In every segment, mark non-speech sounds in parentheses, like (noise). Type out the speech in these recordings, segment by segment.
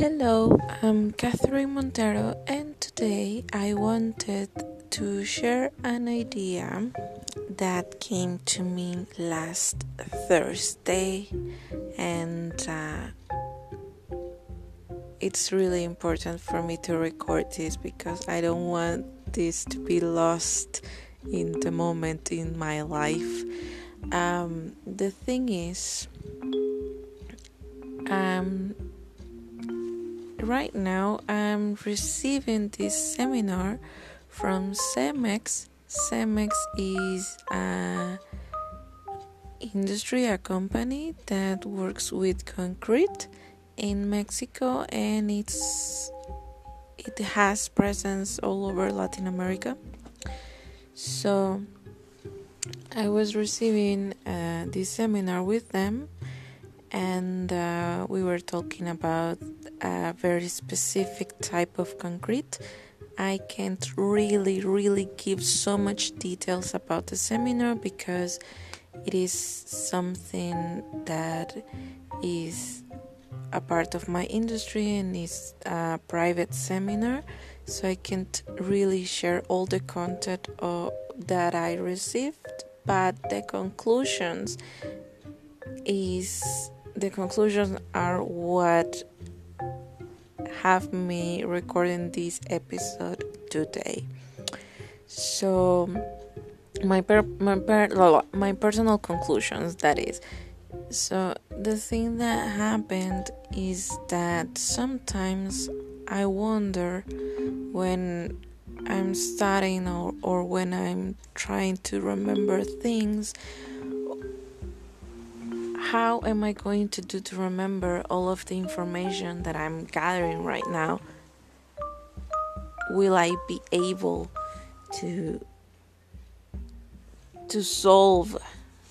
Hello, I'm Catherine Montero, and today I wanted to share an idea that came to me last Thursday, and uh, it's really important for me to record this because I don't want this to be lost in the moment in my life. Um, the thing is, um, right now I'm receiving this seminar from CEMEX. CEMEX is a industry, a company that works with concrete in Mexico, and it's it has presence all over Latin America. So I was receiving uh, this seminar with them, and uh, we were talking about a very specific type of concrete. I can't really, really give so much details about the seminar because it is something that is a part of my industry and is a private seminar, so I can't really share all the content uh, that I received. But the conclusions is the conclusions are what have me recording this episode today. So my per, my per, my personal conclusions that is. So the thing that happened is that sometimes I wonder when I'm studying or, or when I'm trying to remember things how am I going to do to remember all of the information that I'm gathering right now? Will I be able to to solve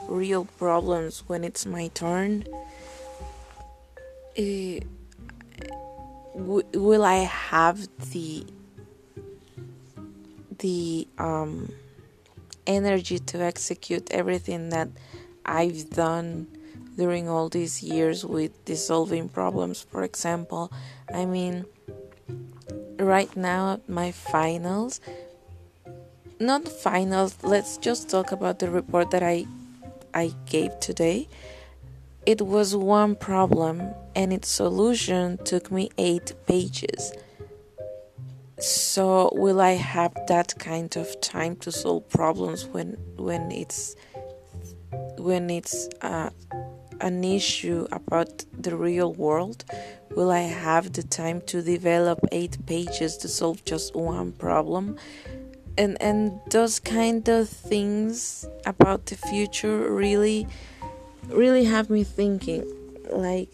real problems when it's my turn? Uh, will I have the the um, energy to execute everything that I've done during all these years with dissolving problems. For example, I mean, right now, my finals, not finals, let's just talk about the report that I, I gave today. It was one problem, and its solution took me eight pages. So, will I have that kind of time to solve problems when when it's when it's uh, an issue about the real world? Will I have the time to develop eight pages to solve just one problem? And and those kind of things about the future really really have me thinking like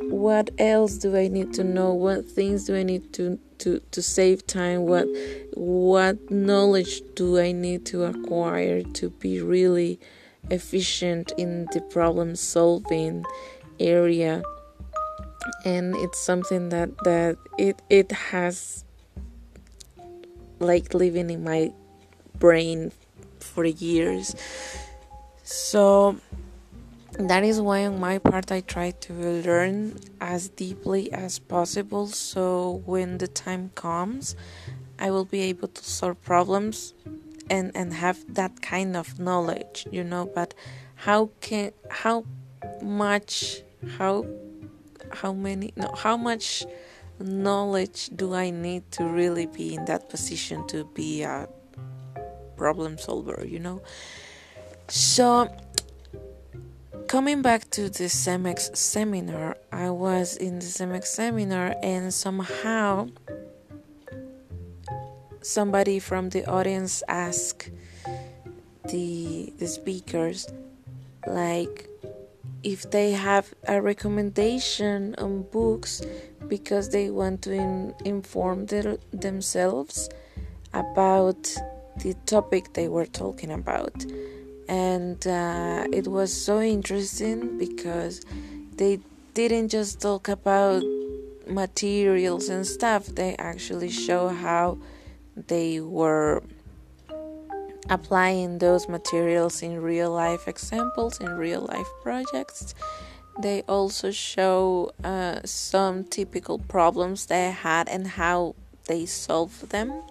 what else do I need to know? What things do I need to to, to save time? What what knowledge do I need to acquire to be really efficient in the problem solving area. And it's something that that it it has like living in my brain for years. So that is why on my part I try to learn as deeply as possible. So when the time comes I will be able to solve problems and and have that kind of knowledge you know but how can how much how how many no how much knowledge do i need to really be in that position to be a problem solver you know? So coming back to the CEMEX seminar i was in the CEMEX seminar and somehow somebody from the audience asked the the speakers like if they have a recommendation on books because they want to in, inform their, themselves about the topic they were talking about. And uh, it was so interesting because they didn't just talk about materials and stuff. They actually show how they were applying those materials in real life examples, in real life projects. they also show uh, some typical problems they had and how they solved them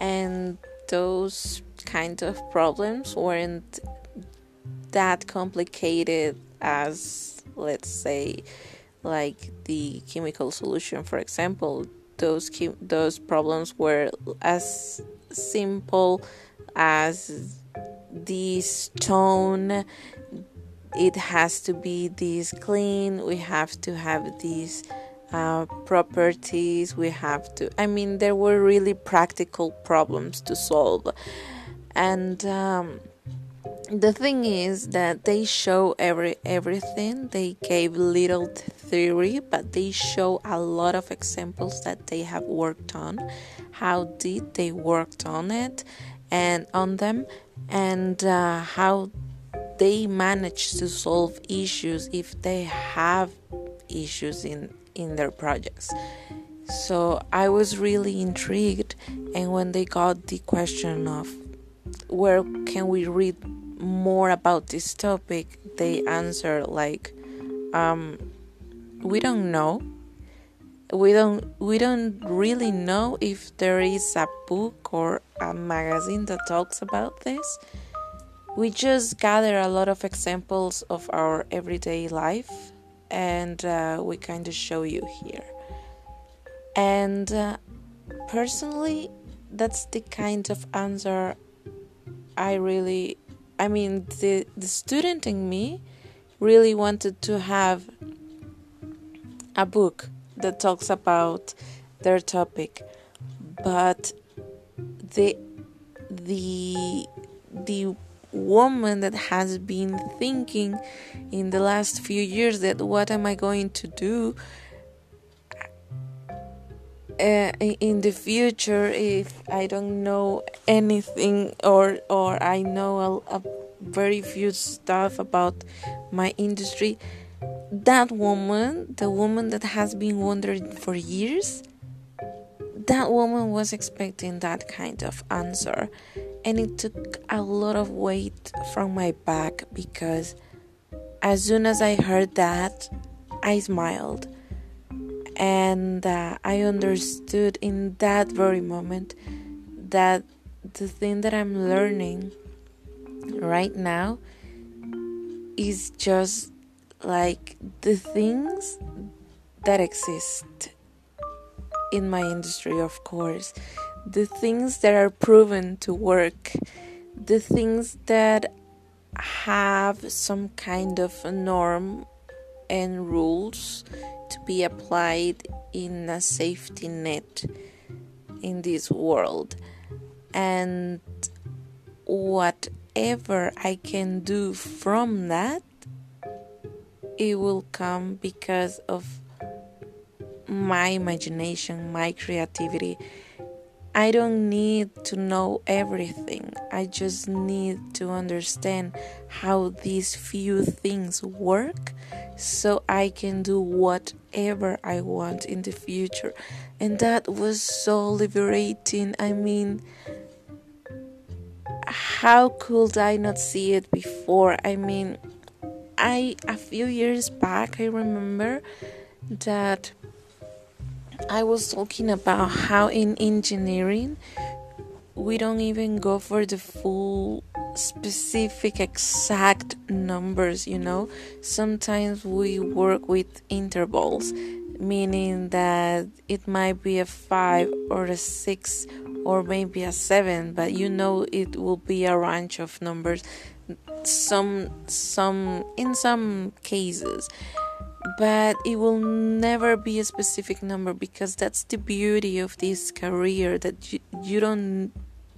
and those kind of problems weren't that complicated as let's say like the chemical solution for example those those problems were as simple as the stone it has to be this clean. We have to have these uh, properties. We have to i mean there were really practical problems to solve. And um, the thing is that they show every everything they gave little theory but they show a lot of examples that they have worked on how did they worked on it and on them and uh, how they manage to solve issues if they have issues in in their projects. So I was really intrigued, and when they got the question of where can we read more about this topic, they answer like, um, "We don't know. We don't. We don't really know if there is a book or a magazine that talks about this." We just gather a lot of examples of our everyday life and uh, we kind of show you here. And uh, personally, that's the kind of answer I really, I mean, the, the student in me really wanted to have a book that talks about their topic, but the the the woman that has been thinking in the last few years that what am I going to do uh, in the future if I don't know anything or or I know a, a very few stuff about my industry that woman the woman that has been wondering for years that woman was expecting that kind of answer. And it took a lot of weight from my back because as soon as I heard that, I smiled and uh, I understood in that very moment that the thing that I'm learning right now is just like the things that exist in my industry, of course. The things that are proven to work, the things that have some kind of norm and rules to be applied in a safety net in this world. And whatever I can do from that, it will come because of my imagination, my creativity I don't need to know everything. I just need to understand how these few things work so I can do whatever I want in the future. And that was so liberating. I mean, how could I not see it before? I mean, I a few years back I remember that I was talking about how in engineering we don't even go for the full specific exact numbers, you know. Sometimes we work with intervals, meaning that it might be a 5 or a 6 or maybe a 7, but you know it will be a range of numbers some some in some cases but it will never be a specific number because that's the beauty of this career that you, you don't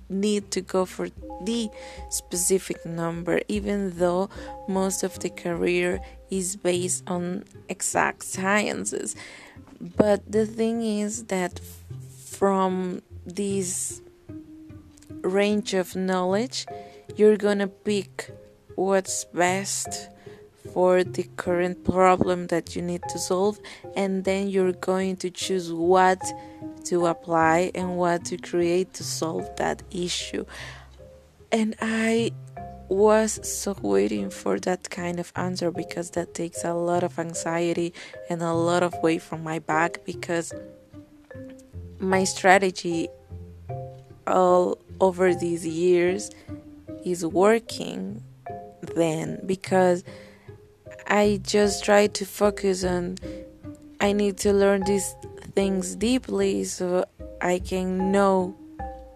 need to go for the specific number even though most of the career is based on exact sciences. But the thing is that from this range of knowledge you're gonna pick what's best for the current problem that you need to solve, and then you're going to choose what to apply and what to create to solve that issue. And I was so waiting for that kind of answer because that takes a lot of anxiety and a lot of weight from my back because my strategy all over these years is working then because I just try to focus on I need to learn these things deeply so I can know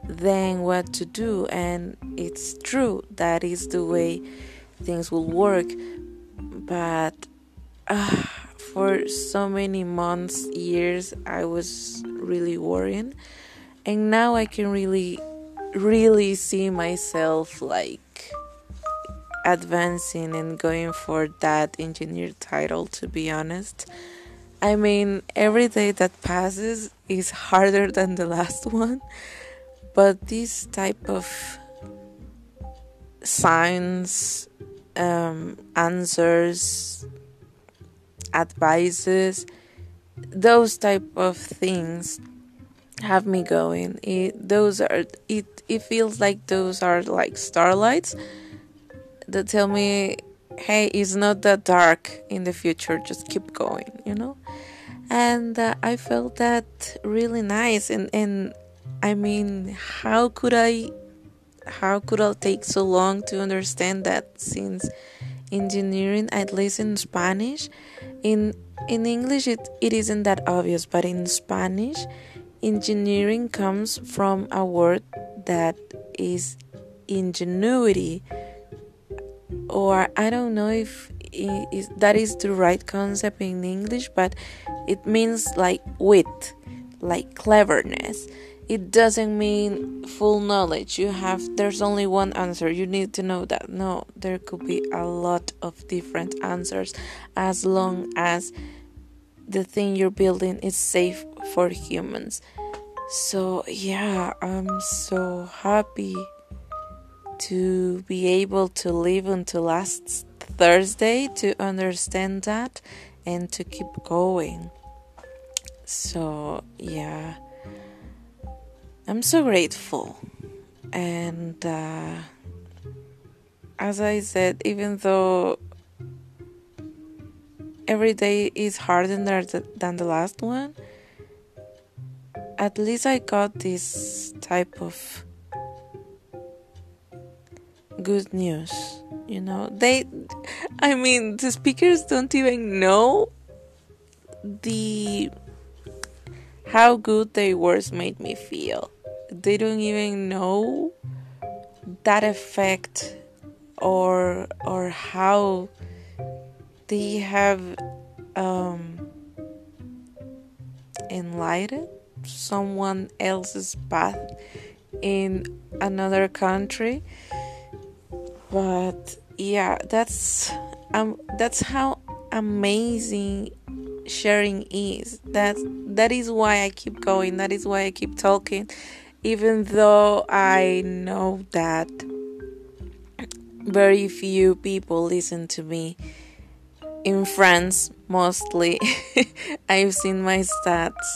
then what to do. And it's true that is the way things will work. But uh, for so many months years I was really worrying. And now I can really really see myself like advancing and going for that engineer title to be honest I mean every day that passes is harder (laughs) than the last one but this type of signs um, answers advices those type of things have me going. It, those are it. It feels like those are like starlights that tell me, "Hey, it's not that dark in the future. Just keep going," you know. And uh, I felt that really nice. And and I mean, how could I? How could I take so long to understand that since engineering, at least in Spanish, in in English it, it isn't that obvious, but in Spanish Engineering comes from a word that is ingenuity, or I don't know if that is the right concept in English, but it means like wit, like cleverness. It doesn't mean full knowledge. You have, there's only one answer. You need to know that. No, there could be a lot of different answers as long as the thing you're building is safe for humans. So, yeah, I'm so happy to be able to live until last Thursday to understand that and to keep going. So, yeah, I'm so grateful. And uh, as I said, even though every day is harder than the last one, at least I got this type of good news. You know, they, I mean, the speakers don't even know the how good their words made me feel. They don't even know that effect or or how they have um, enlightened someone else's path in another country but yeah that's um that's how amazing sharing is. That that is why i keep going. That is why i keep talking. Even though i know that very few people listen to me. In france mostly. (laughs) I've seen my stats.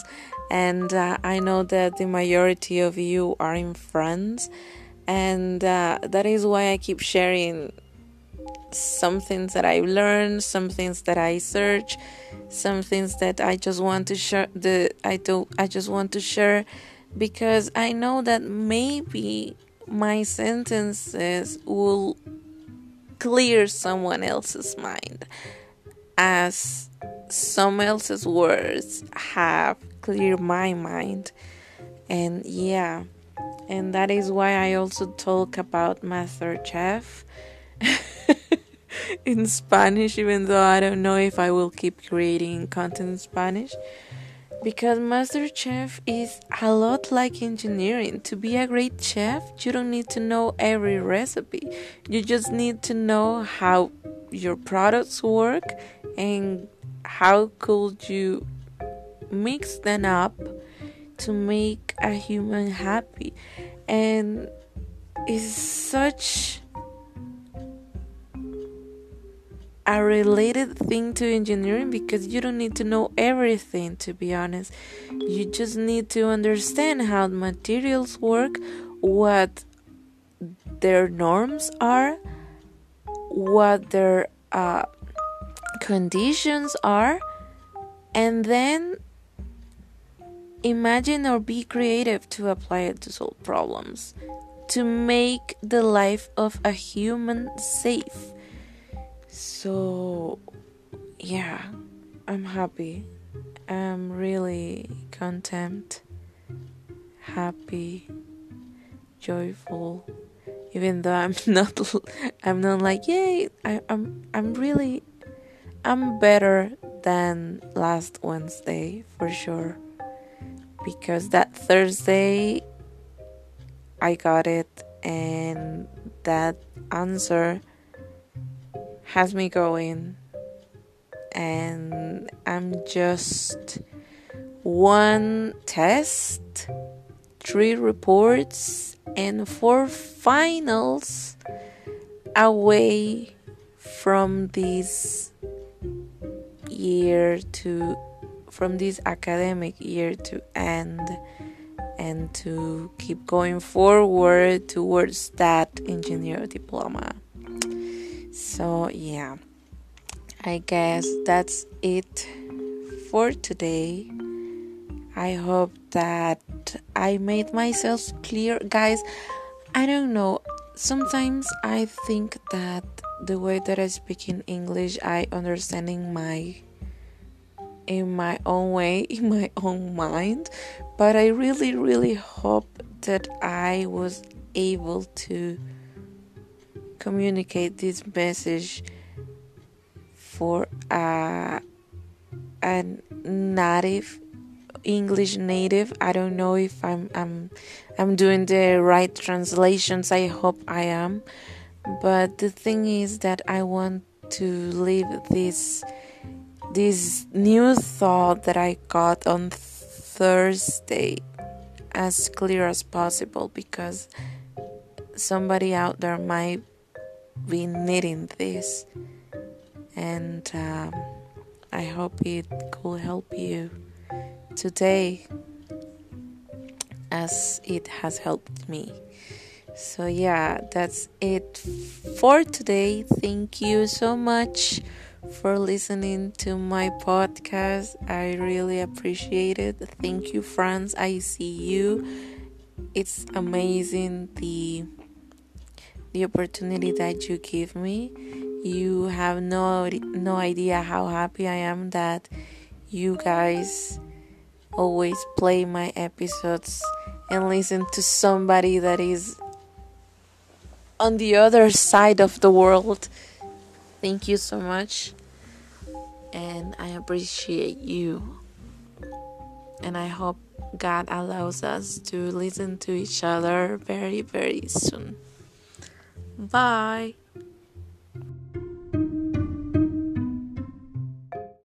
And uh, I know that the majority of you are in France, and uh, that is why I keep sharing some things that I learned, some things that I search, some things that I just want to share. The I do I just want to share because I know that maybe my sentences will clear someone else's mind as some else's words have clear my mind. And yeah, and that is why I also talk about MasterChef (laughs) in Spanish, even though I don't know if I will keep creating content in Spanish. Because MasterChef is a lot like engineering. To be a great chef, you don't need to know every recipe. You just need to know how your products work and how could you mix them up to make a human happy. And it's such a related thing to engineering because you don't need to know everything to be honest. You just need to understand how materials work what their norms are what their uh, conditions are and then imagine or be creative to apply it to solve problems to make the life of a human safe. So yeah i'm happy. I'm really content happy joyful even though i'm (laughs) not i'm not like yay I, i'm i'm really i'm better than last wednesday for sure because that thursday i got it and that answer has me going. And i'm just one test three reports and four finals away from this year to from this academic year to end and to keep going forward towards that engineer diploma so yeah i guess that's it for today I hope that I made myself clear. Guys, I don't know. Sometimes I think that the way that I speak in English, I understanding my in my own way, (laughs) in my own mind, but I really really hope that I was able to communicate this message for a, a native English native. I don't know if I'm I'm I'm doing the right translations. I hope I am. But the thing is that I want to leave this this new thought that I got on Thursday as clear as possible because somebody out there might be needing this and um, I hope it could help you today as it has helped me. So, yeah, that's it for today. Thank you so much for listening to my podcast. I really appreciate it. Thank you, friends. I see you. It's amazing the the opportunity that you give me. You have no no idea how happy I am that you guys always play my episodes and listen to somebody that is on the other side of the world. Thank you so much. And I appreciate you. And I hope God allows us to listen to each other very, very soon. Bye.